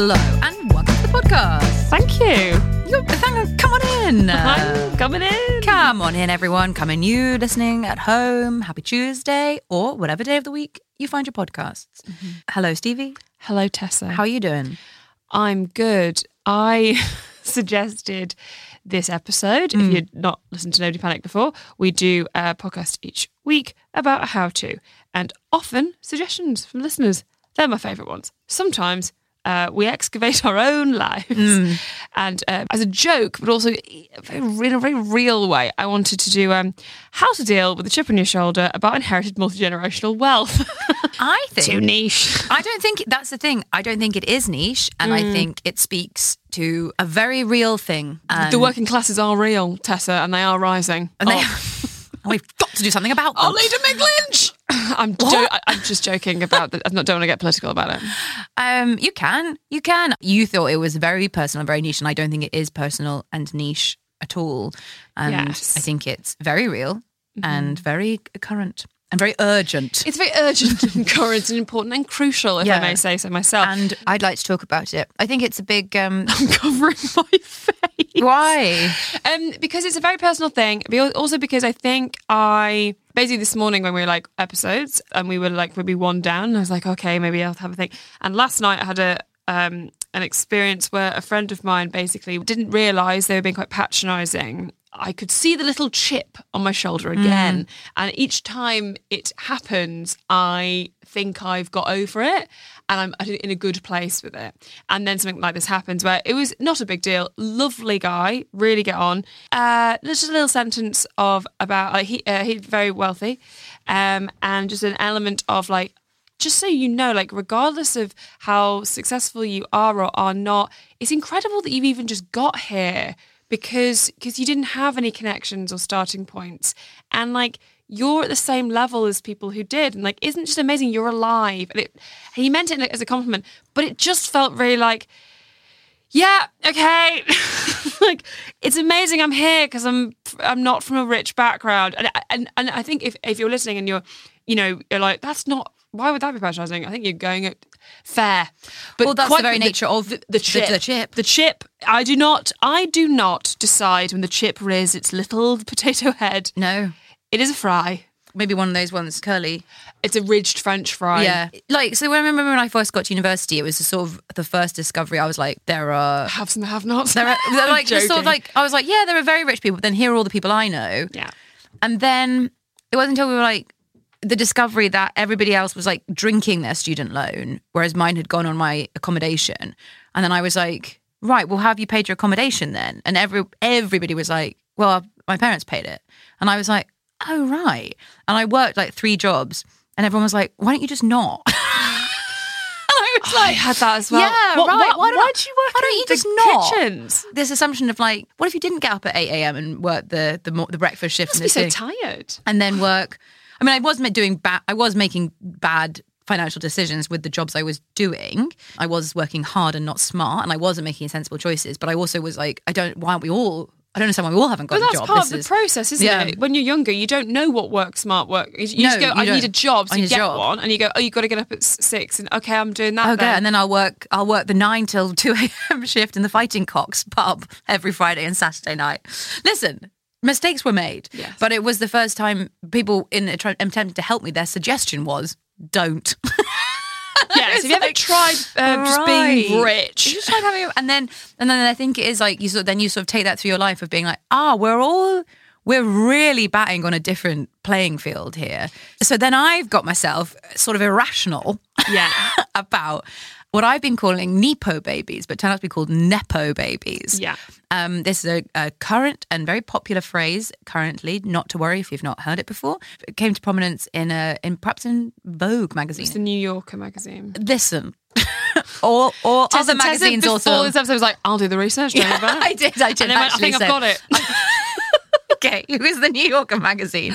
Hello and welcome to the podcast. Thank you. You're, thank, come on in. I'm coming in. Come on in, everyone. Come in, you listening at home. Happy Tuesday or whatever day of the week you find your podcasts. Mm-hmm. Hello, Stevie. Hello, Tessa. How are you doing? I'm good. I suggested this episode. If mm. you'd not listened to Nobody Panic before, we do a podcast each week about a how to, and often suggestions from listeners. They're my favourite ones. Sometimes uh, we excavate our own lives, and uh, as a joke, but also in a very real way, I wanted to do um, how to deal with a chip on your shoulder about inherited multi generational wealth. I think Too niche. I don't think that's the thing. I don't think it is niche, and Mm. I think it speaks to a very real thing. The working classes are real, Tessa, and they are rising. and, they, Oh. and we've got to do something about them. I'll lead a McLynch. I'm jo- I- I'm just joking about that. I don't want to get political about it. Um, you can, you can. You thought it was very personal, and very niche, and I don't think it is personal and niche at all. And Yes. I think it's very real and very current and very urgent. It's very urgent and current and important and crucial, if Yeah. I may say so myself. and I'd like to talk about it. I think it's a big. Um, I'm covering my face. why? Um, because it's a very personal thing. but Also because I think I basically this morning when we were like episodes and we were like maybe one down, I was like, okay, maybe I'll have a thing. And last night I had a um an experience where a friend of mine basically didn't realise they were being quite patronising. I could see the little chip on my shoulder again, and each time it happens, I think I've got over it and I'm in a good place with it. And then something like this happens where it was not a big deal. Lovely guy, really get on. Uh, just a little sentence of about like he uh, he's very wealthy, um, and just an element of like just so you know, like regardless of how successful you are or are not, it's incredible that you've even just got here because because you didn't have any connections or starting points, and like you're at the same level as people who did, and like isn't it just amazing you're alive? And it, he meant it as a compliment, but it just felt really like. Yeah, okay. like it's amazing I'm here because I'm I'm not from a rich background. And and and I think if if you're listening and you're you know, you're like that's not why would that be patronising? I think you're going at fair. But Well, that's the very nature of the, the chip. the chip. The chip. I do not I do not decide when the chip rears its little potato head. No, It is a fry. maybe one of those ones curly. It's a ridged French fry. Yeah, like so. When I remember when I first got to university, it was the sort of the first discovery. I was like, there are. Have some have nots. There are they're like sort of like I was like, yeah, there are very rich people. But then here are all the people I know. Yeah. And then it wasn't until we were like the discovery that everybody else was like drinking their student loan, whereas mine had gone on my accommodation. And then I was like, right, well, have you paid your accommodation then? And every everybody was like, well, my parents paid it. And I was like, oh right. And I worked like three jobs, and everyone was like, why don't you just not? I was I like, had that as well. Yeah, What- right. what- why, don't, you work why don't in you the just not? kitchens? This assumption of like, what if you didn't get up at eight a.m. and work the the, the breakfast shift must and be so tired. and then work. I mean, I was doing bad. I was making bad financial decisions with the jobs I was doing. I was working hard and not smart, and I wasn't making sensible choices. But I also was like, I don't. Why aren't we all I don't understand why we all haven't got But a job. that's part This of the is- process, isn't Yeah. it? When you're younger, you don't know what work smart work. You, you No, just go, you I need a job, so you get job. one, and you go, oh, you got to get up at six, and okay, I'm doing that. Oh, okay, then. and then I'll work. I'll work the nine till two a.m. shift in the Fighting Cocks pub every Friday and Saturday night. Listen, mistakes were made, Yes. but it was the first time people in attempting to help me. Their suggestion was, "Don't." It's have you ever like, tried uh, just being rich? You just try having, and then and then I think it is like you sort of, then you sort of take that through your life of being like, ah, we're all we're really batting on a different playing field here. So then I've got myself sort of irrational Yeah. about what I've been calling Nepo babies, but turn out to be called Nepo babies. Yeah. Um, this is a, a current and very popular phrase currently. Not to worry if you've not heard it before. It came to prominence in a in perhaps in Vogue magazine. It's the New Yorker magazine. Listen, or or other magazines before also. this episode I was like, I'll do the research. Worry. I did. I did. And then went, I think I've got it. okay, it was the New Yorker magazine.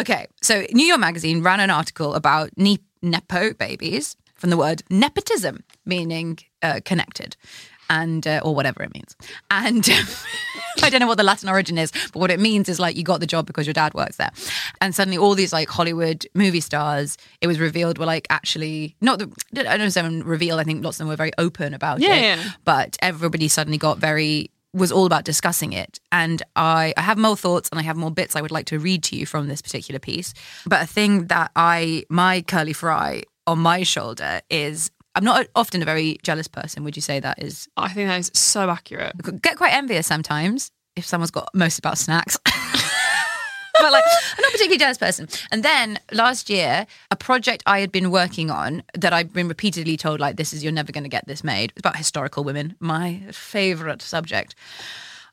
Okay, so New York magazine ran an article about ne- nepo babies from the word nepotism, meaning uh, connected, and uh, or whatever it means. And I don't know what the Latin origin is, but what it means is like you got the job because your dad works there. And suddenly, all these like Hollywood movie stars, it was revealed were like actually not. The, I don't know. Someone revealed. I think lots of them were very open about Yeah, it. yeah. But everybody suddenly got very was all about discussing it. And I, I have more thoughts and I have more bits I would like to read to you from this particular piece. But a thing that I, my curly fry on my shoulder is I'm not often a very jealous person. Would you say that is? I think that is so accurate. Get quite envious sometimes if someone's got most about snacks. but like, I'm not a particularly jealous person. And then last year, a project I had been working on that I've been repeatedly told, like, this is, you're never going to get this made. It's about historical women, my favorite subject.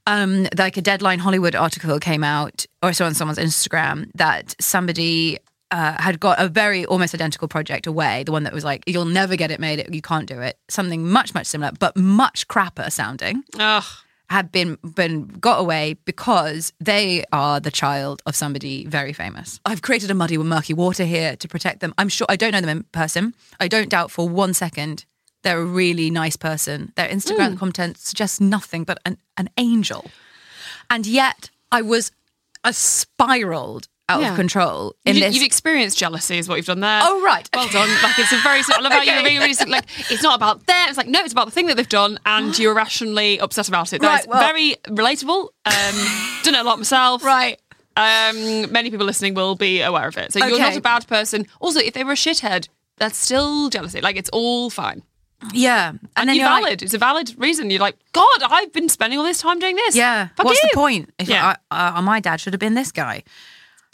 Um, like a Deadline Hollywood article came out, or I saw on someone's Instagram that somebody uh, had got a very almost identical project away. The one that was like, you'll never get it made, you can't do it. Something much, much similar, but much crapper sounding Ugh. had been been got away because they are the child of somebody very famous. I've created a muddy with murky water here to protect them. I'm sure I don't know them in person. I don't doubt for one second they're a really nice person. Their Instagram Hmm. content suggests nothing but an, an angel. And yet I was a spiraled out Yeah. of control in You, this. You've experienced jealousy, is what you've done there. Oh, right. Well done. Like it's a very. I love how you're Okay. being really like. It's not about them. It's like no, it's about the thing that they've done, and you're irrationally upset about it. That's Right, well- very relatable. Um, done it a lot myself. right. Um, many people listening will be aware of it. So you're not a bad person. Also, if they were a shithead, that's still jealousy. Like it's all fine. Yeah. And, And, then you're you're like- valid. it's a valid reason. You're like, God, I've been spending all this time doing this. Yeah. Fuck What's you. the point? If Yeah. I, uh, my dad should have been this guy.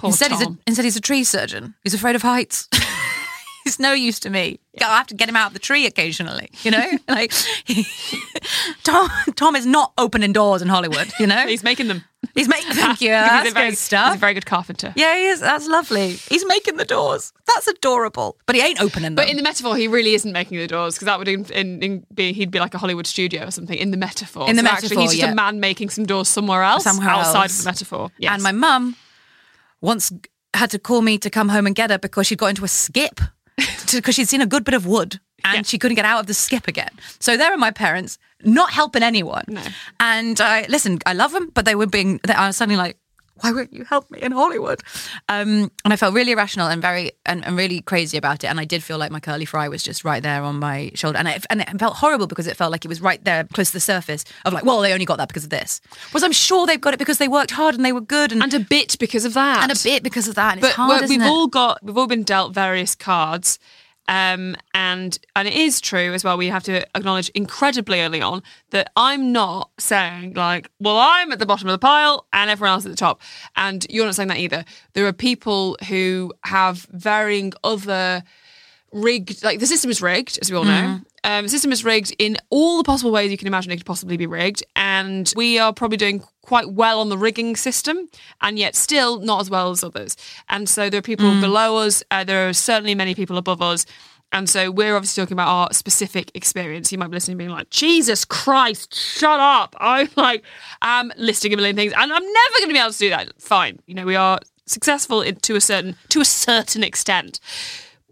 Poor instead, he's a, instead he's a tree surgeon. He's afraid of heights. he's no use to me. I have to get him out of the tree occasionally. You know, like Tom. Tom is not opening doors in Hollywood. You know, He's making them. he's making. Thank you. That's he's a very, good stuff. He's a very good carpenter. yeah, he is. That's lovely. He's making the doors. That's adorable. But he ain't opening them. But in the metaphor, he really isn't making the doors because that would in, in, in be he'd be like a Hollywood studio or something. In the metaphor, In the So actually, metaphor, he's just yeah. a man making some doors somewhere else, Somewhere outside else. of the metaphor. Yes. And my mum once had to call me to come home and get her because she'd got into a skip because she'd seen a good bit of wood and Yeah. she couldn't get out of the skip again. So there are my parents not helping anyone. No. And I listen, I love them, but they were being. They, I was suddenly like. Why won't you help me in Hollywood? Um, and I felt really irrational and very and, and really crazy about it. And I did feel like my curly fry was just right there on my shoulder, and it, and it felt horrible because it felt like it was right there, close to the surface of like, well, they only got that because of this. Was I'm sure they've got it because they worked hard and they were good, and and a bit because of that, and a bit because of that. And it's But hard, we've all got we've all been dealt various cards. Um, and and it is true as well. We have to acknowledge incredibly early on that I'm not saying like, well, I'm at the bottom of the pile and everyone else at the top, and you're not saying that either. There are people who have varying other rigged, like the system is rigged, as we all know. Um, the system is rigged in all the possible ways you can imagine it could possibly be rigged, and we are probably doing quite well on the rigging system, and yet still not as well as others. And so there are people below us. Uh, there are certainly many people above us. And so we're obviously talking about our specific experience. You might be listening, being like, "Jesus Christ, shut up!" I'm like, I'm listing a million things, and I'm never going to be able to do that. Fine, you know, we are successful in, to a certain to a certain extent.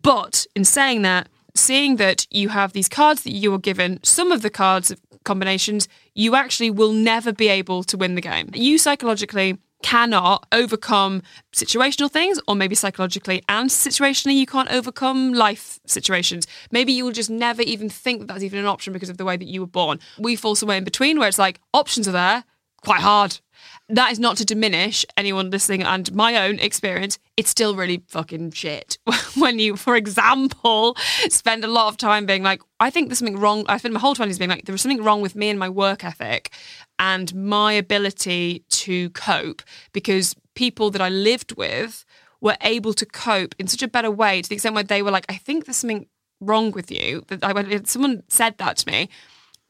But in saying that, seeing that you have these cards that you were given, some of the cards combinations, you actually will never be able to win the game. You psychologically cannot overcome situational things or maybe psychologically and situationally you can't overcome life situations maybe you will just never even think that that's even an option because of the way that you were born we fall somewhere in between where it's like options are there quite hard that is not to diminish anyone listening and my own experience. It's still really fucking shit when you, for example, spend a lot of time being like, I think there's something wrong. I spend my whole 20s being like, there was something wrong with me and my work ethic and my ability to cope because people that I lived with were able to cope in such a better way to the extent where they were like, I think there's something wrong with you. That I, someone said that to me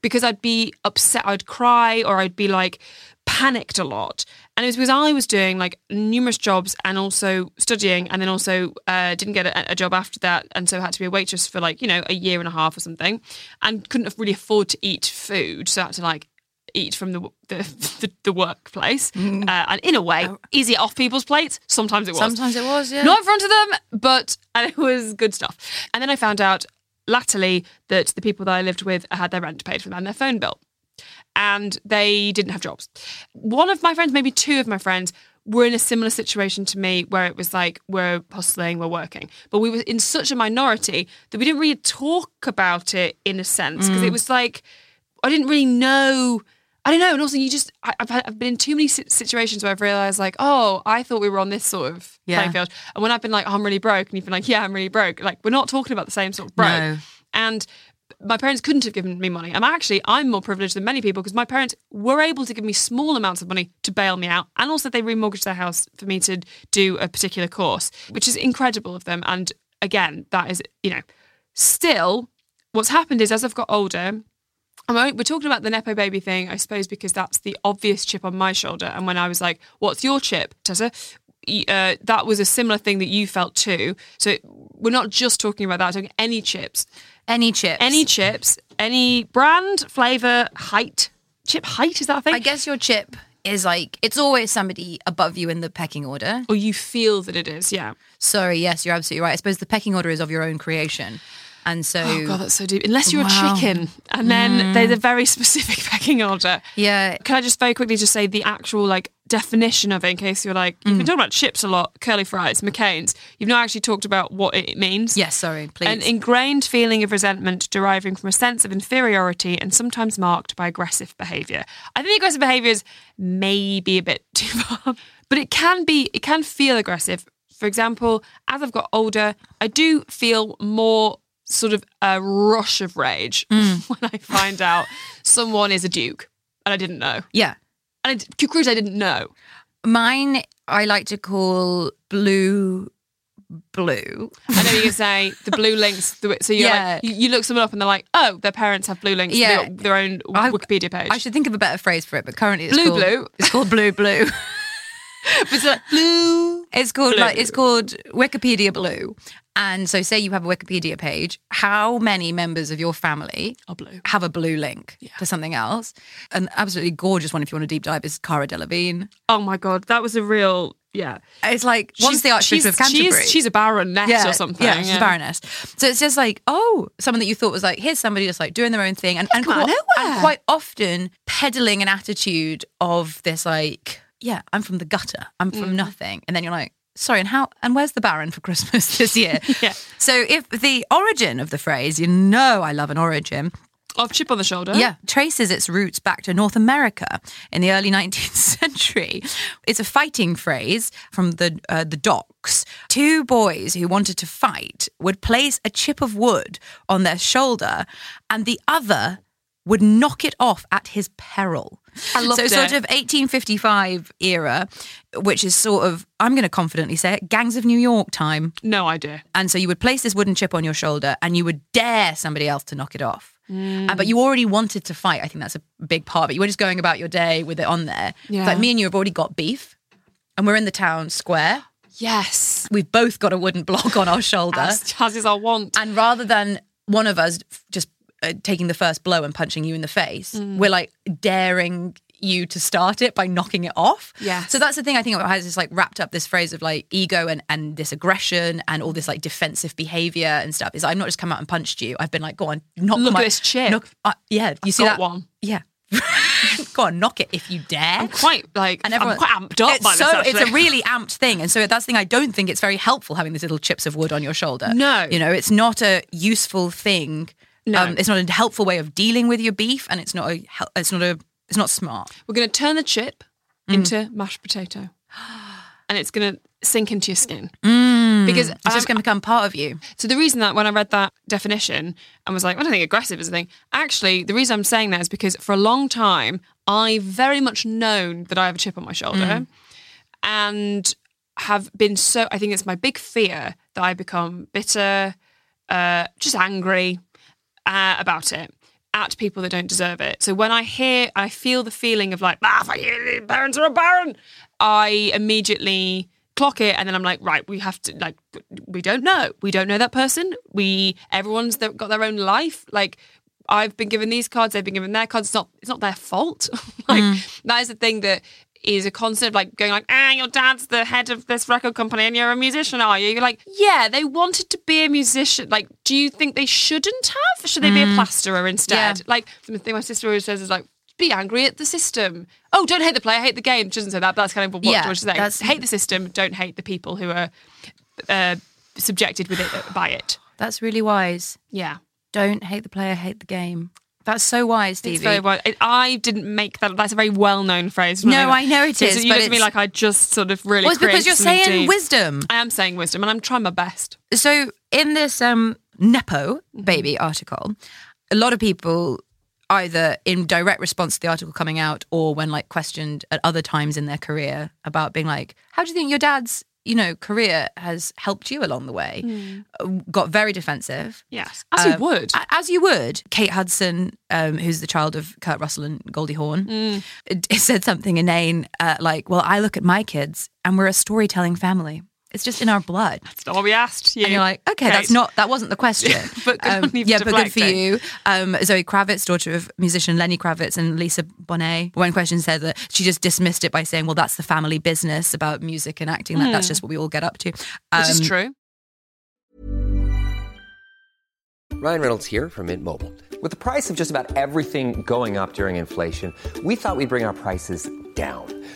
because I'd be upset, I'd cry, or I'd be like, panicked a lot. And it was because I was doing like numerous jobs and also studying, and then also uh, didn't get a, a, job after that. And so had to be a waitress for like, you know, a year and a half or something, and couldn't really afford to eat food. So I had to like eat from the the, the, the workplace. Mm. Uh, and in a way, oh. easy off people's plates. Sometimes it was. Sometimes it was, yeah. Not in front of them, but and it was good stuff. And then I found out latterly that the people that I lived with had their rent paid for them and their phone bill and they didn't have jobs. One of my friends, maybe two of my friends, were in a similar situation to me where it was like we're hustling, we're working. But we were in such a minority that we didn't really talk about it in a sense because mm. it was like I didn't really know. I don't know. And also, you just, I, have I've been in too many situations where I've realized, like, oh, I thought we were on this sort of yeah. playing field. And when I've been like, oh, I'm really broke, and you've been like, yeah, I'm really broke, like, we're not talking about the same sort of broke. No. And my parents couldn't have given me money. I'm actually I'm more privileged than many people because my parents were able to give me small amounts of money to bail me out, and also they remortgaged their house for me to do a particular course, which is incredible of them. And again, that is you know, still, what's happened is as I've got older. We're talking about the Nepo baby thing, I suppose, because that's the obvious chip on my shoulder. And when I was like, What's your chip, Tessa? Uh, that was a similar thing that you felt too. So we're not just talking about that, talking any chips. Any chips. Any chips. Any brand, flavour, height. Chip height, is that a thing? I guess your chip is like it's always somebody above you in the pecking order. Or you feel that it is, yeah. Sorry, yes, you're absolutely right. I suppose the pecking order is of your own creation. And so, oh god, that's so deep. Unless you're wow. a chicken, and then mm. there's a very specific pecking order. Yeah. Can I just very quickly just say the actual like definition of it in case you're like you've mm. been talking about chips a lot, curly fries, McCain's. You've not actually talked about what it means. Yes, sorry, please. An ingrained feeling of resentment deriving from a sense of inferiority and sometimes marked by aggressive behaviour. I think aggressive behaviour is maybe a bit too far, but it can be. It can feel aggressive. For example, as I've got older, I do feel more sort of a rush of rage mm. when I find out someone is a duke and I didn't know. Yeah. And I, Cruz, I didn't know. Mine, I like to call blue blue. I know you say the blue links. So you yeah. like, you look someone up and they're like, oh, their parents have blue links. Yeah. their own Wikipedia page. I should think of a better phrase for it, but currently it's blue called, blue. It's called blue blue. but it's like blue. It's called blue. like it's called Wikipedia Blue, and so, say you have a Wikipedia page, how many members of your family have a blue link yeah. to something else? An absolutely gorgeous one, if you want to deep dive, is Cara Delevingne. Oh my God, that was a real yeah. It's like once the Archbishop of Canterbury. She's, she's a baroness yeah, or something. Yeah, she's yeah. a baroness. So it's just like, oh, someone that you thought was like, here's somebody just like doing their own thing. And, and, quite, and quite often peddling an attitude of this like, yeah, I'm from the gutter. I'm from mm. nothing. And then you're like, sorry, and how and where's the Baron for Christmas this year? yeah. So if the origin of the phrase, you know I love an origin. Of chip on the shoulder. Yeah, traces its roots back to North America in the early 19th century. It's a fighting phrase from the uh, the docks. Two boys who wanted to fight would place a chip of wood on their shoulder, and the other would knock it off at his peril. I love so it. sort of 1855 era, which is sort of I'm going to confidently say it, gangs of New York time. No idea. And so you would place this wooden chip on your shoulder, and you would dare somebody else to knock it off. Mm. Uh, but you already wanted to fight. I think that's a big part of it. You were just going about your day with it on there. Yeah. Like me and you have already got beef, and we're in the town square. Yes. We've both got a wooden block on our shoulder. As, as is our want. And rather than one of us just uh, taking the first blow and punching you in the face. Mm. We're like daring you to start it by knocking it off. Yeah. So that's the thing I think about how it's like wrapped up this phrase of like ego and, and this aggression and all this like defensive behavior and stuff. Is I've not just come out and punched you. I've been like, go on, knock Look my, at this chip. Knock, uh, yeah, you I've see that one. Yeah. Go on, knock it if you dare. I'm quite like And I'm quite amped up it's so this. it's a really amped thing, and so that's the thing. I don't think it's very helpful having these little chips of wood on your shoulder. No. you know, it's not a useful thing. Um, No. it's not a helpful way of dealing with your beef, and it's not a it's not a it's not smart. We're going to turn the chip Mm. into mashed potato, and it's going to sink into your skin. Because It's just going to become part of you. So the reason that when I read that definition and was like, I don't think aggressive is a thing. Actually, the reason I'm saying that is because for a long time I very much known that I have a chip on my shoulder, and have been so. I think it's my big fear that I become bitter, uh, just angry uh, about it. At people that don't deserve it. So when I hear, I feel the feeling of like, ah, you, parents are a baron. I immediately clock it, and then I'm like, right, we have to like, we don't know, we don't know that person. We everyone's got their own life. Like I've been given these cards, they've been given their cards. It's not, it's not their fault. like that is the thing that is a constant like going like, ah, your dad's the head of this record company and you're a musician, are you? You're like, yeah, they wanted to be a musician. Like, do you think they shouldn't have? Should they be a plasterer instead? Yeah. Like the thing my sister always says is like, be angry at the system. Oh, don't hate the player, hate the game. She doesn't say that, but that's kind of what Yeah, George is saying. that's- Hate the system, don't hate the people who are uh, subjected with it by it. That's really wise. Yeah. Don't hate the player, hate the game. That's so wise, Stevie. It's very. It, I didn't make that. That's a very well-known phrase. No, I know it So You look at me like I just sort of really. well, it's because you're saying deep. wisdom. I am saying wisdom, and I'm trying my best. So in this um, Nepo Mm-hmm. baby article, a lot of people either in direct response to the article coming out or when like questioned at other times in their career about being like, how do you think your dad's you know career has helped you along the way? uh, Got very defensive. Yes, as you Um, would. As you would. Kate Hudson, um, who's the child of Kurt Russell and Goldie Hawn, Mm. said something inane uh, like, Well, I look at my kids and we're a storytelling family. It's just in our blood. That's not what we asked you. And you're like, okay, that's not that wasn't the question. But good um, on for yeah, but good for you. Um, Zoe Kravitz, daughter of musician Lenny Kravitz and Lisa Bonet, when question said that she just dismissed it by saying, "Well, that's the family business about music and acting. That that's just what we all get up to." Um, Which is true. Ryan Reynolds here from Mint Mobile. With the price of just about everything going up during inflation, we thought we'd bring our prices down.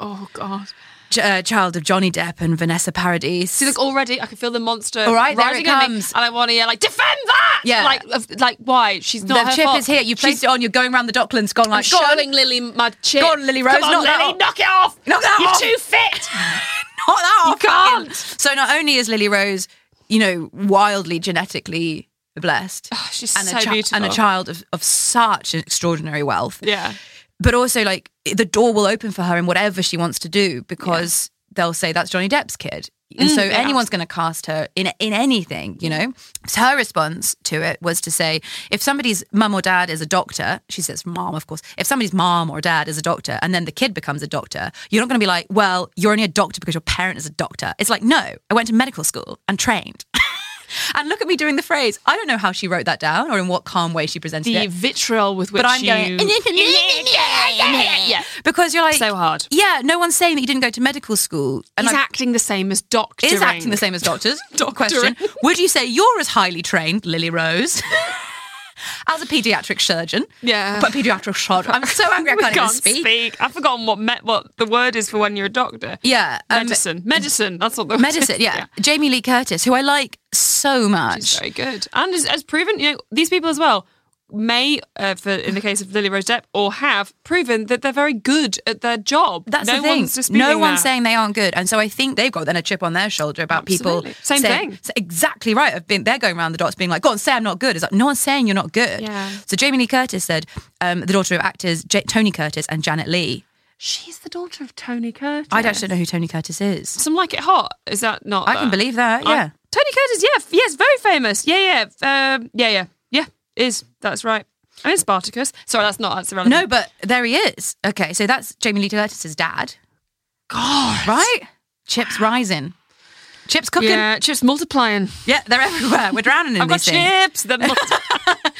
Oh God. uh, child of Johnny Depp and Vanessa Paradis. See, look, already I can feel the monster. All right, there it comes. and I want to yell like, defend that. Yeah. Like, of- like why? She's not. the her chip fault. is here. You placed She's- it on. You're going around the Docklands, I'm like, on, showing Lily my chip. Go on, Lily Rose, Come on, knock Lily, off. knock it off. Knock that You're off. too fit. knock that off. You can't. So not only is Lily Rose, you know, wildly genetically blessed, Oh, she's and, so a chi- beautiful. and a child of, of such extraordinary wealth, Yeah. but also like the door will open for her in whatever she wants to do because they'll say that's Johnny Depp's kid. And so Mm, yeah. anyone's going to cast her in in anything, you know. So her response to it was to say, if somebody's mum or dad is a doctor, she says mom, of course. If somebody's mom or dad is a doctor, and then the kid becomes a doctor, you're not going to be like, well, you're only a doctor because your parent is a doctor. It's like, no, I went to medical school and trained. and look at me doing the phrase. I don't know how she wrote that down or in what calm way she presented The it. vitriol with which But I'm you... going, yeah. because you're like So hard. Yeah, no one's saying that you didn't go to medical school. And He's I'm- acting the same as doctoring. is acting the same as doctors. Doctoring. Question: Would you say you're as highly trained, Lily Rose, as a paediatric surgeon? Yeah. but paediatric surgeon. I'm so angry I can't, can't speak. speak. I've forgotten what me- what the word is for when you're a doctor. Yeah, um, Medicine. Medicine. That's what the medicine. Yeah. Jamie Lee Curtis, who I like so much. She's very good. And as, as proven, you know, these people as well may, uh, for in the case of Lily Rose Depp, or have proven that they're very good at their job. That's no the thing. One's no one's that. saying they aren't good, and so I think they've got then a chip on their shoulder about Absolutely. people. Same saying- thing. exactly right. I've been they're going around the dots, being like, "Go on, say I'm not good." It's like no one's saying you're not good. Yeah. So Jamie Lee Curtis said, um, the daughter of actors J- Tony Curtis and Janet Leigh. She's the daughter of Tony Curtis. I don't know who Tony Curtis is. Some like it hot. Is that not? I can believe that. I- Yeah. Tony Curtis. Yeah. Yes. Very famous. Yeah. Yeah. Um, yeah. Yeah. Is that's right. I mean Spartacus. Sorry, that's not. That's irrelevant. no, but there he is. Okay, so that's Jamie Lee Curtis's dad, God. right? Chips rising, chips cooking. Yeah. Chips multiplying. Yeah, they're everywhere. We're drowning in I've got these chips.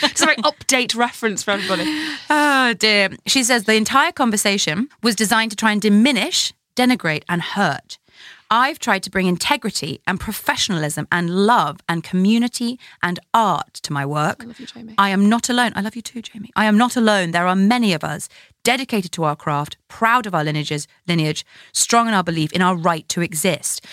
It's a very update reference for everybody. Oh dear. She says the entire conversation was designed to try and diminish, denigrate, and hurt. I've tried to bring integrity and professionalism and love and community and art to my work. I love you, Jamie. I am not alone. I love you too, Jamie. I am not alone. There are many of us dedicated to our craft, proud of our lineages, lineage, strong in our belief in our right to exist.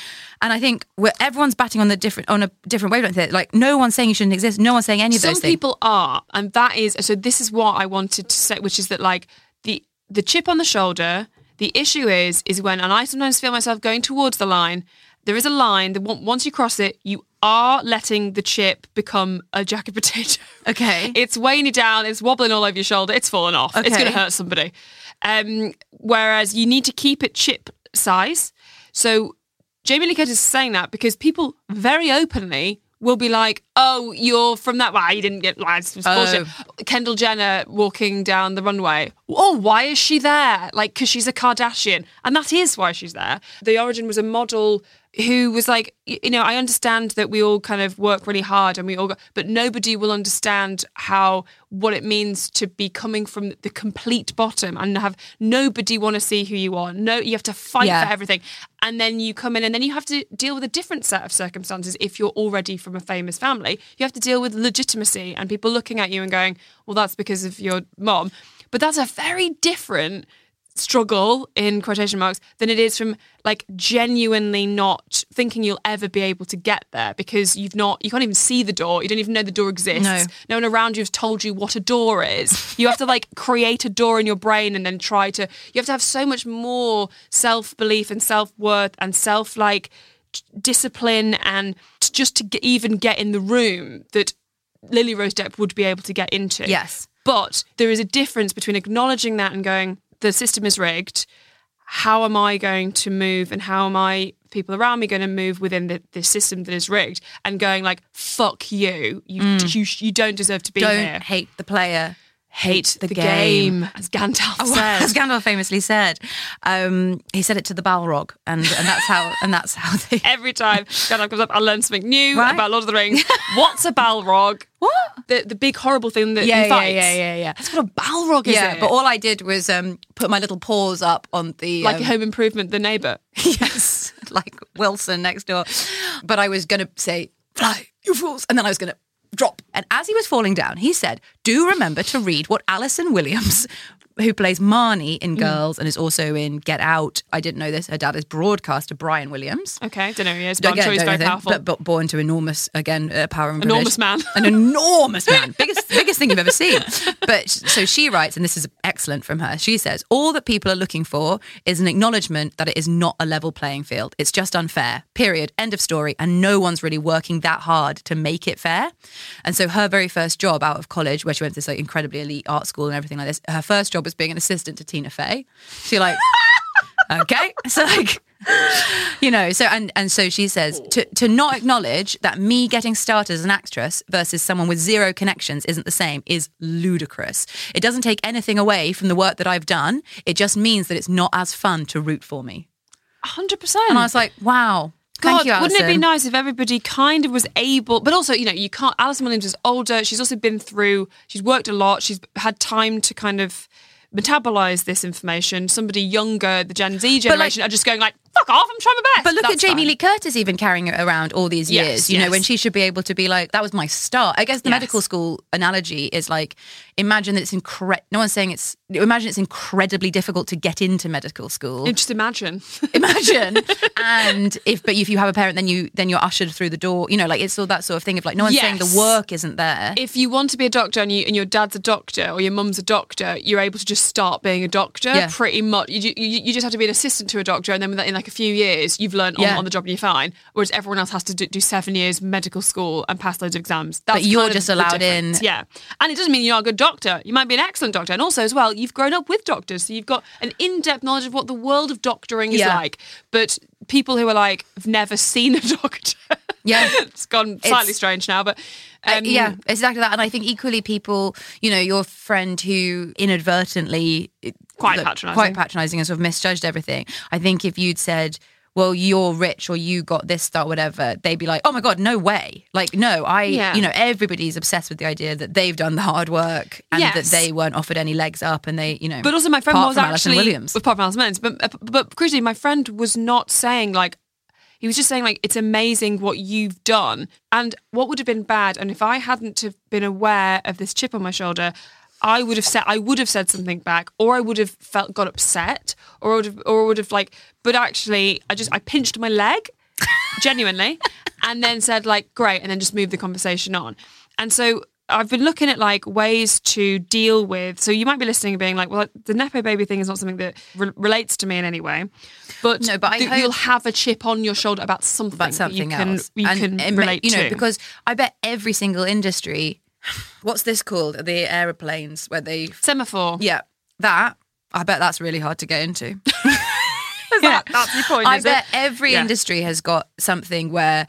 And I think we're, everyone's batting on the different on a different wavelength. here. Like no one's saying you shouldn't exist. No one's saying any of Some those things. people are, and that is so. This is what I wanted to say, which is that like the the chip on the shoulder. The issue is is when, and I sometimes feel myself going towards the line. There is a line that once you cross it, you are letting the chip become a jacket potato. Okay. it's weighing you down. It's wobbling all over your shoulder. It's falling off. It's going to hurt somebody. Um, whereas you need to keep it chip size. So Jamie Lee Curtis is saying that because people very openly will be like, "Oh, you're from that. Why you didn't get? It's oh. bullshit." Kendall Jenner walking down the runway. Oh, why is she there? Like, because she's a Kardashian, and that is why she's there. The origin was a model who was like, you know, I understand that we all kind of work really hard and we all, go, but nobody will understand how what it means to be coming from the complete bottom and have nobody want to see who you are. No, you have to fight Yeah. for everything, and then you come in and then you have to deal with a different set of circumstances. If you're already from a famous family, you have to deal with legitimacy and people looking at you and going, "Well, that's because of your mom." But that's a very different struggle in quotation marks than it is from like genuinely not thinking you'll ever be able to get there because you've not you can't even see the door you don't even know the door exists No. no one around you has told you what a door is you have to like create a door in your brain and then try to you have to have so much more self-belief and self-worth and self like t- discipline and t- just to get, even get in the room that Lily Rose Depp would be able to get into Yes. but there is a difference between acknowledging that and going, the system is rigged. How am I going to move and how am I, people around me, going to move within the, the system that is rigged? And going like, fuck you. You, you, you don't deserve to be Mm. Don't here. hate the player. Hate the the, game. game. as Gandalf Oh, said. as Gandalf famously said, um, he said it to the Balrog, and, and that's how and that's how they. Every time Gandalf comes up, I learn something new Right. about Lord of the Rings. What's a Balrog? What? The, the big horrible thing that Yeah, he yeah, fights. yeah, yeah, yeah. That's what a Balrog is. Yeah, it? but all I did was um, put my little paws up on the like um, a Home Improvement, the neighbour. yes, like Wilson next door. But I was going to say, "Fly, you fools," and then I was going to drop. And as he was falling down, he said, "Do remember to read what Allison Williams." Who plays Marnie Mm. in Girls and is also in Get Out? I didn't know this. Her dad is broadcaster Brian Williams. Okay, don't know who he is, but I'm Again, sure he's very powerful. But, but born to enormous, again, uh, power and Enormous privilege. man. An enormous man. biggest, biggest thing you've ever seen. But so she writes, and this is excellent from her. She says, All that people are looking for is an acknowledgement that it is not a level playing field. It's just unfair, period. End of story. And no one's really working that hard to make it fair. And so her very first job out of college, where she went to this like incredibly elite art school and everything like this, her first job was being an assistant to Tina Fey. She like, okay. So like, you know so and and so she says to to not acknowledge that me getting started as an actress versus someone with zero connections isn't the same is ludicrous it doesn't take anything away from the work that i've done it just means that it's not as fun to root for me hundred percent. and i was like wow God, you, wouldn't it be nice if everybody kind of was able, but also, you know, you can't. Allison Williams is older. She's also been through, she's worked a lot. She's had time to kind of metabolize this information. Somebody younger, the Gen Z generation, are just going like, fuck off, I'm trying my best. But look That's at Jamie fine. Lee Curtis even carrying it around all these Yes, years, you know, when she should be able to be like, that was my start. I guess the Yes. medical school analogy is like, imagine that it's incredible. No one's saying it's, imagine it's incredibly difficult to get into medical school. Just imagine. imagine. and if, but if you have a parent, then you, then you're ushered through the door, you know, like it's all that sort of thing of like, no one's saying the work isn't there. if you want to be a doctor and, you, and your dad's a doctor or your mum's a doctor, you're able to just start being a doctor Yeah. pretty much. You, you, you just have to be an assistant to a doctor, and then in like a few years, you've learned on, Yeah. on the job and you're fine. Whereas everyone else has to do, do seven years medical school and pass loads of exams. That's But you're kind of just the allowed in- Yeah, and it doesn't mean you're not a good doctor. You might be an excellent doctor, and also as well, you've grown up with doctors, so you've got an in-depth knowledge of what the world of doctoring is Yeah. like. But people who are like have never seen a doctor. Yeah. it's gone slightly It's- strange now, but Uh, um, yeah, exactly that. And I think equally people, you know, your friend who inadvertently Quite look, patronising. quite patronising and sort of misjudged everything. I think if you'd said, "Well, you're rich" or "You got this start," whatever, they'd be like, "Oh my god, no way!" Like, no, I, Yeah. you know, everybody's obsessed with the idea that they've done the hard work and that they weren't offered any legs up, and they, you know. But also, my friend was Allison actually Williams. apart from Allison Williams. But uh, but crucially, my friend was not saying like he was just saying like it's amazing what you've done. And what would have been bad, and if I hadn't have been aware of this chip on my shoulder. I would have said I would have said something back, or I would have felt got upset, or would have, or would have like. But actually, I just I pinched my leg, genuinely, and then said like great, and then just moved the conversation on. And so I've been looking at like ways to deal with. So you might be listening and being like, well, the nepo baby thing is not something that re- relates to me in any way. But No, but I th- you'll have a chip on your shoulder about something, about that something you can, else. You And can ma- relate you know, to because I bet every single industry. What's this called? The aeroplanes where they semaphore. Yeah, that. I bet that's really hard to get into. that, that's your point. I bet it? every Yeah. industry has got something where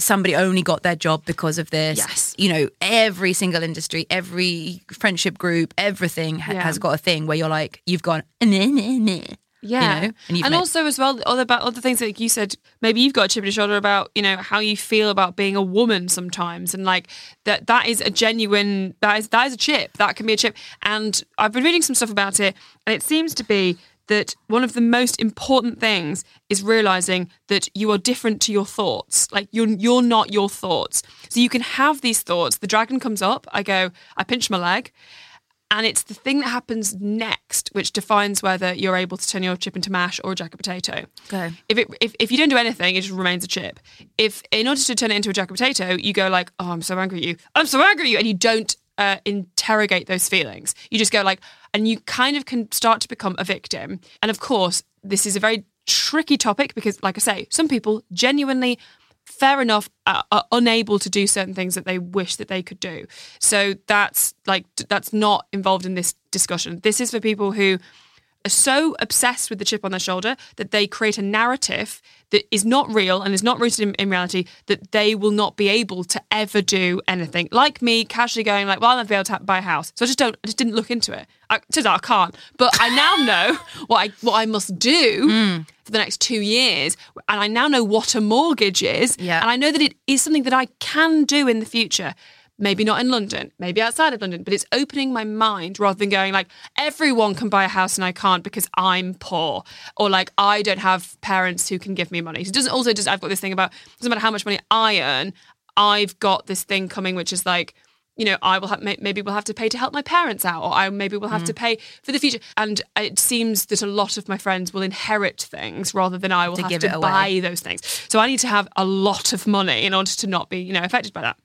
somebody only got their job because of this. Yes. You know, every single industry, every friendship group, everything ha- Yeah. has got a thing where you're like, you've gone, "Nah, nah, nah," Yeah, you know, and, you've also as well, other about other things that you said. Maybe you've got a chip on your shoulder about you know how you feel about being a woman sometimes, and like that that is a genuine that is that is a chip that can be a chip. And I've been reading some stuff about it, and it seems to be that one of the most important things is realizing that you are different to your thoughts. Like you're you're not your thoughts. So you can have these thoughts. The dragon comes up. I go. I pinch my leg. And it's the thing that happens next which defines whether you're able to turn your chip into mash or a jacket potato. Okay. If, it, if if you don't do anything, it just remains a chip. If in order to turn it into a jacket potato, you go like, "Oh, I'm so angry at you. I'm so angry at you," and you don't uh, interrogate those feelings. You just go like, and you kind of can start to become a victim. And of course, this is a very tricky topic because, like I say, some people genuinely fair enough are, are unable to do certain things that they wish that they could do so that's like that's not involved in this discussion this is for people who are so obsessed with the chip on their shoulder that they create a narrative that is not real and is not rooted in, in reality that they will not be able to ever do anything. Like me casually going like well i'll never be able to buy a house. So i just don't i just didn't look into it. I, turns out i can't. But i now know what i what i must do mm. for the next two years and i now know what a mortgage is Yeah. and i know that it is something that i can do in the future maybe not in London, maybe outside of London, but it's opening my mind rather than going like everyone can buy a house and I can't because I'm poor or like I don't have parents who can give me money. So it doesn't also just I've got this thing about doesn't matter how much money I earn, I've got this thing coming which is like you know, I will have maybe we'll have to pay to help my parents out, or I maybe will have Mm. to pay for the future. And it seems that a lot of my friends will inherit things rather than I will To have give to it away. buy those things. So I need to have a lot of money in order to not be, you know, affected by that.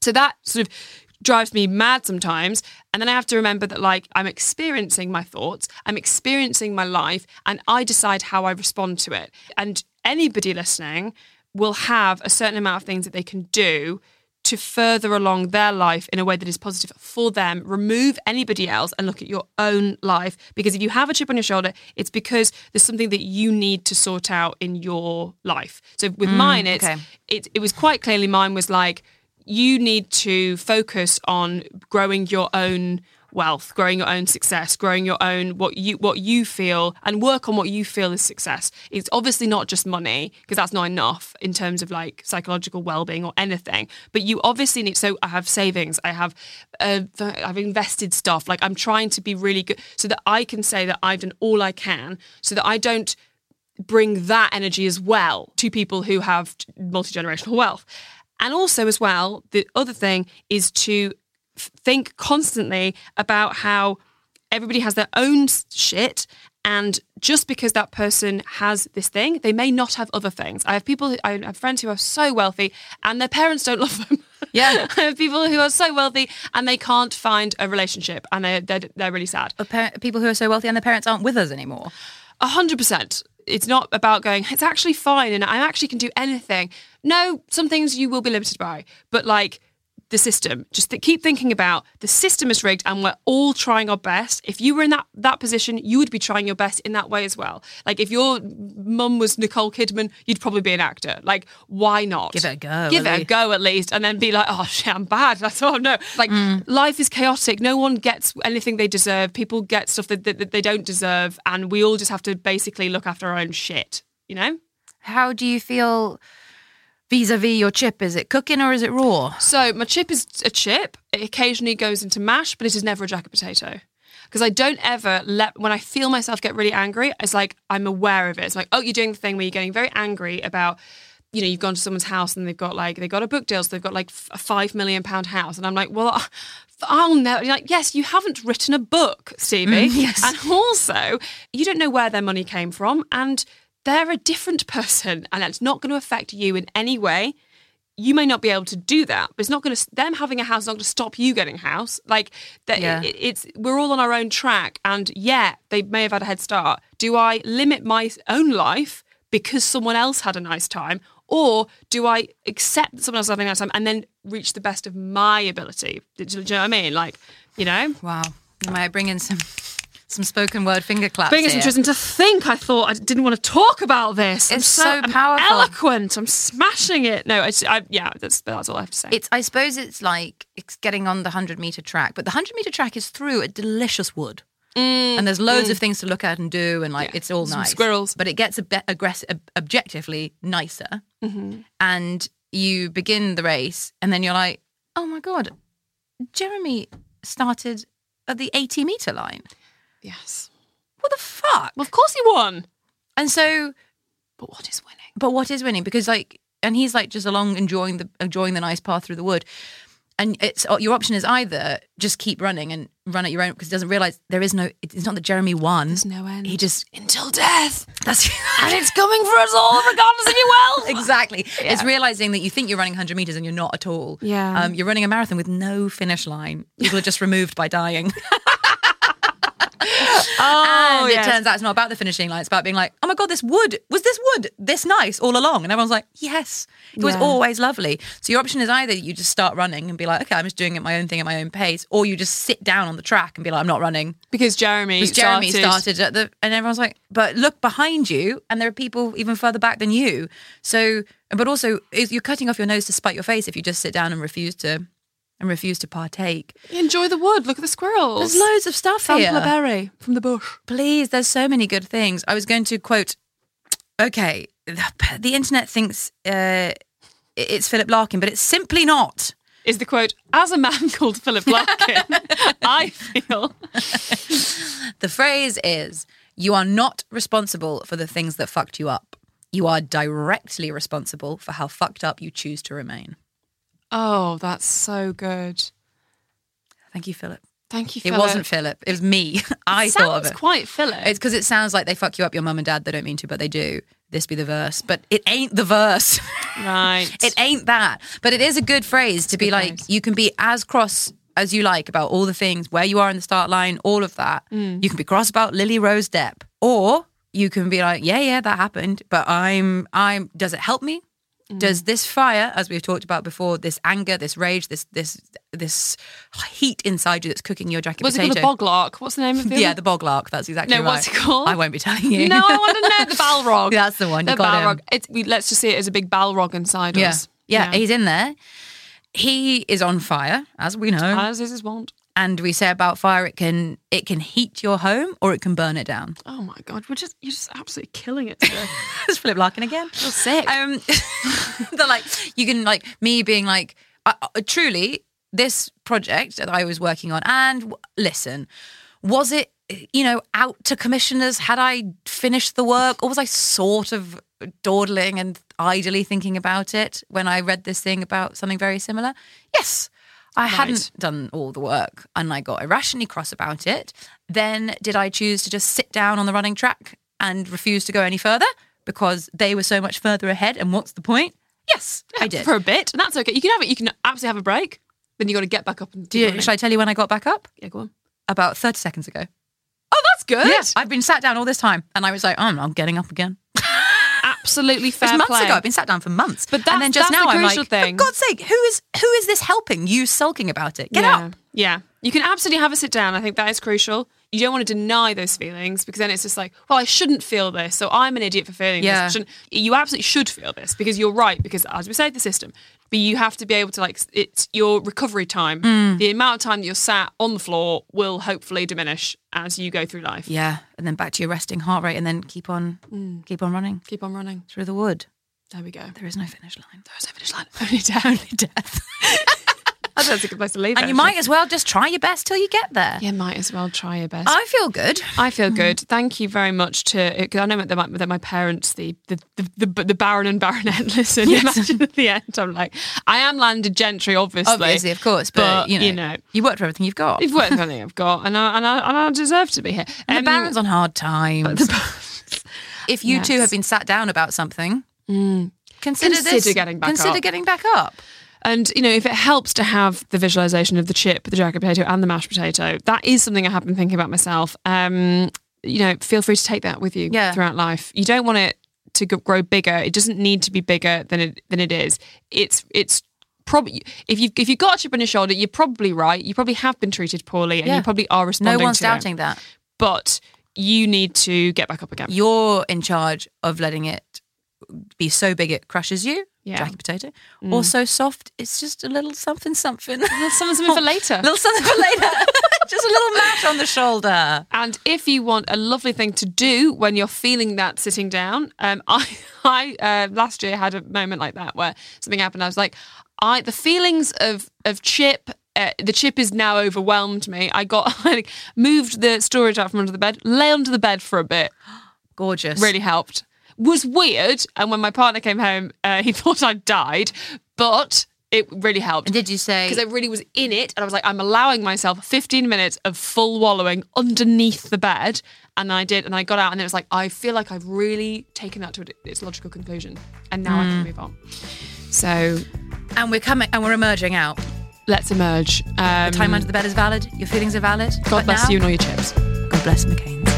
So that sort of drives me mad sometimes. And then I have to remember that, like, I'm experiencing my thoughts, I'm experiencing my life, and I decide how I respond to it. And anybody listening will have a certain amount of things that they can do to further along their life in a way that is positive for them. Remove anybody else and look at your own life. Because if you have a chip on your shoulder, it's because there's something that you need to sort out in your life. So with mm, mine, it's okay. it, it was quite clearly mine was like you need to focus on growing your own wealth, growing your own success, growing your own what you what you feel and work on what you feel is success. It's obviously not just money because that's not enough in terms of like psychological well-being or anything. But you obviously need so I have savings, I have uh, I've invested stuff. Like I'm trying to be really good so that I can say that I've done all I can so that I don't bring that energy as well to people who have multi-generational wealth. And also as well, the other thing is to think constantly about how everybody has their own shit and just because that person has this thing, they may not have other things. I have people, I have friends who are so wealthy and their parents don't love them. Yeah. I have people who are so wealthy and they can't find a relationship and they're, they're, they're really sad. Par- people who are so wealthy and their parents aren't with us anymore. A hundred percent. It's not about going, it's actually fine and I actually can do anything. No, some things you will be limited by, but like the system, just th- keep thinking about the system is rigged and we're all trying our best. If you were in that, that position, you would be trying your best in that way as well. Like if your mum was Nicole Kidman, you'd probably be an actor. Like, why not? Give it a go, Give it a go at least. And then be like, oh shit, I'm bad. That's oh no. Like Mm. life is chaotic. No one gets anything they deserve. People get stuff that, that, that they don't deserve. And we all just have to basically look after our own shit, you know? How do you feel vis-a-vis your chip? Is it cooking or is it raw? So my chip is a chip. It occasionally goes into mash, but it is never a jacket potato. Because I don't ever let when I feel myself get really angry, it's like I'm aware of it. It's like, oh, you're doing the thing where you're getting very angry about, you know, you've gone to someone's house and they've got like they've got a book deal, so they've got like a five million pound house, and I'm like, well, I'll never. Like, yes, you haven't written a book, Stevie, mm, yes. and also you don't know where their money came from, and they're a different person, and that's not going to affect you in any way you may not be able to do that, but it's not going to. Them having a house is not going to stop you getting a house. Like that, Yeah. it, it's we're all on our own track, and yeah, they may have had a head start. Do I limit my own life because someone else had a nice time, or do I accept that someone else is having a nice time and then reach the best of my ability? Do, you know what I mean? Like, you know, Wow. You might bring in some some spoken word finger claps. being interesting to think. I thought I didn't want to talk about this. I'm It's so I'm powerful. eloquent. I'm smashing it. No, it's, I, yeah, that's that's all I have to say. It's I suppose it's like it's getting on the 100 meter track, but the 100 meter track is through a delicious wood. and there's loads of things to look at and do, and like Mm, Yeah. it's all Some nice. squirrels. but it gets a bit aggressive, ob- objectively nicer. Mm-hmm. And you begin the race, and then you're like, oh my god, Jeremy started at the 80 meter line. Yes. What the fuck? Well, of course he won. And so, But what is winning? but what is winning? Because like, and he's like just along enjoying the enjoying the nice path through the wood. And it's uh, your option is either just keep running and run at your own because he doesn't realize there is no. It's not that Jeremy won. There's no end. He just until death. that's And it's coming for us all, regardless of your wealth. exactly. It's realizing that you think you're running 100 meters and you're not at all. Yeah. Um, you're running a marathon with no finish line. People are just removed by dying. Oh, and yes. it turns out it's not about the finishing line. It's about being like, oh my God, this wood, was this wood this nice all along? And everyone's like, yes, it was always lovely. So your option is either you just start running and be like, okay, I'm just doing it my own thing at my own pace, or you just sit down on the track and be like, I'm not running. because Jeremy, Because Jeremy started, started at the, and everyone's like, but look behind you, and there are people even further back than you. So, but also, you're cutting off your nose to spite your face if you just sit down and refuse to, and refuse to partake. Enjoy the wood. Look at the squirrels. There's loads of stuff Sample here. a berry from the bush. Please, there's so many good things. I was going to quote, okay, the, the internet thinks uh, it's Philip Larkin, but it's simply not. Is the quote as a man called Philip Larkin? I feel The phrase is, you are not responsible for the things that fucked you up. You are directly responsible for how fucked up you choose to remain. Oh, that's so good. Thank you, Philip. Thank you. It wasn't Philip. It was me. I thought of it. quite Philip. It's because it sounds like they fuck you up, your mum and dad. They don't mean to, but they do. This be the verse, but it ain't the verse. right. it ain't that. But it is a good phrase to be like, phrase. you can be as cross as you like about all the things, where you are in the start line, all of that. Mm. You can be cross about Lily Rose Depp, or you can be like, yeah, yeah, that happened, but I'm, I'm. Does it help me? Mm. Does this fire, as we've talked about before, this anger, this rage, this this this heat inside you that's cooking your jacket What's it called? A boglark. What's the name of it? yeah, the boglark. That's exactly No, right. what's it called? I won't be telling you. No, I want to know the Balrog. That's the one. You The. Balrog. It's, we, let's just see it as a big Balrog inside Yeah. us. yeah, he's in there. He is on fire, as we know. as is his wont. And we say about fire, it can it can heat your home or it can burn it down. Oh my god, we're just you're just absolutely killing it today. It's Philip Larkin again. Feel sick. Um, they're like you can like me being like uh, uh, truly this project that I was working on. And w- listen, was it you know out to commissioners? Had I finished the work, or was I sort of dawdling and idly thinking about it when I read this thing about something very similar? Yes. I hadn't done all the work and I got irrationally cross about it. Then did I choose to just sit down on the running track and refuse to go any further because they were so much further ahead? And what's the point? Yes, I did. for a bit, and that's okay. You can have it. You can absolutely have a break. Then you got to get back up and Do you, should I tell you when I got back up? Yeah, go on. About 30 seconds ago. Oh, that's good. Yes, I've been sat down all this time and I was like, oh, I'm getting up again. Absolutely fair was months play. ago. I've been sat down for months. But and then just that's now the I'm like, thing. for God's sake, who is who is this helping? You sulking about it. Get yeah. up. Yeah. You can absolutely have a sit down. I think that is crucial. You don't want to deny those feelings because then it's just like, well, I shouldn't feel this. So I'm an idiot for feeling Yeah. this. You absolutely should feel this because you're right. Because as we say, the system. But you have to be able to like, it's your recovery time. Mm. The amount of time that you're sat on the floor will hopefully diminish as you go through life. Yeah, and then back to your resting heart rate, and then keep on, keep on running Keep on running. through the wood. There we go. There is no finish line. There's no finish line. Only death. Only death. I think that's a good place to leave it. And you actually. might as well just try your best till you get there. Yeah, might as well try your best. I feel good. I feel good. Thank you very much to I know that my, that my parents, the the, the the the Baron and Baronet, listen. Imagine at the end, I'm like, I am landed gentry, obviously, Obviously, of course, but, you, know, you worked for everything you've got. you've worked for everything I've got, and I and I, and I deserve to be here. And Um, the Baron's on hard times. if you two have been sat down about something, consider, Consider this. getting back consider up. getting back up. And you know, if it helps to have the visualization of the chip, the jacket potato, and the mashed potato, that is something I have been thinking about myself. Um, you know, feel free to take that with you Yeah. throughout life. You don't want it to grow bigger. It doesn't need to be bigger than it than it is. It's it's probably if you if you've got a chip on your shoulder, you're probably right. You probably have been treated poorly, and Yeah. you probably are responding. No one's to it. doubting that. but you need to get back up again. You're in charge of letting it be so big it crushes you, Yeah. Mm. jacket potato, or so soft it's just a little something something. Something, something for later. little something for later. just a little mash on the shoulder. And if you want a lovely thing to do when you're feeling that sitting down, um, I, I uh, last year had a moment like that where something happened. I was like, I the feelings of of chip. Uh, the chip is now overwhelmed me. I got I moved the storage out from under the bed, lay under the bed for a bit. Gorgeous. Really helped. Was weird, and when my partner came home, uh, he thought I'd died, but it really helped And did you say because I really was in it, and I was like, I'm allowing myself 15 minutes of full wallowing underneath the bed, and I did, and I got out, and it was like, I feel like I've really taken that to its logical conclusion, and now I Mm. can move on. So and we're coming and we're emerging out. let's emerge. Um, Time under the bed is valid. Your feelings are valid. God bless now, you and all your chips. God bless McCain's.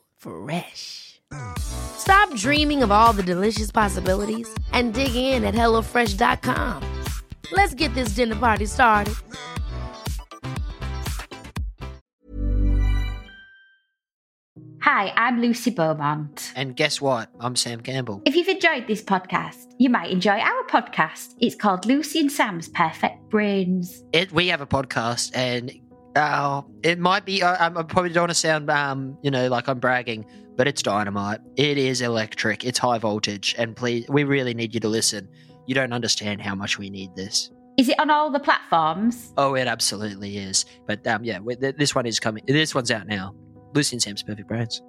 Fresh. Stop dreaming of all the delicious possibilities and dig in at HelloFresh.com. Let's get this dinner party started. Hi, I'm Lucy Beaumont. And guess what? I'm Sam Campbell. If you've enjoyed this podcast, you might enjoy our podcast. It's called Lucy and Sam's Perfect Brains. It, we have a podcast, and uh, it might be. I, I probably don't want to sound, um, you know, like I'm bragging, but it's dynamite. It is electric. It's high voltage, and please, we really need you to listen. You don't understand how much we need this. Is it on all the platforms? Oh, it absolutely is. But um, yeah, this one is coming. This one's out now. Lucy and Sam's Perfect Brains.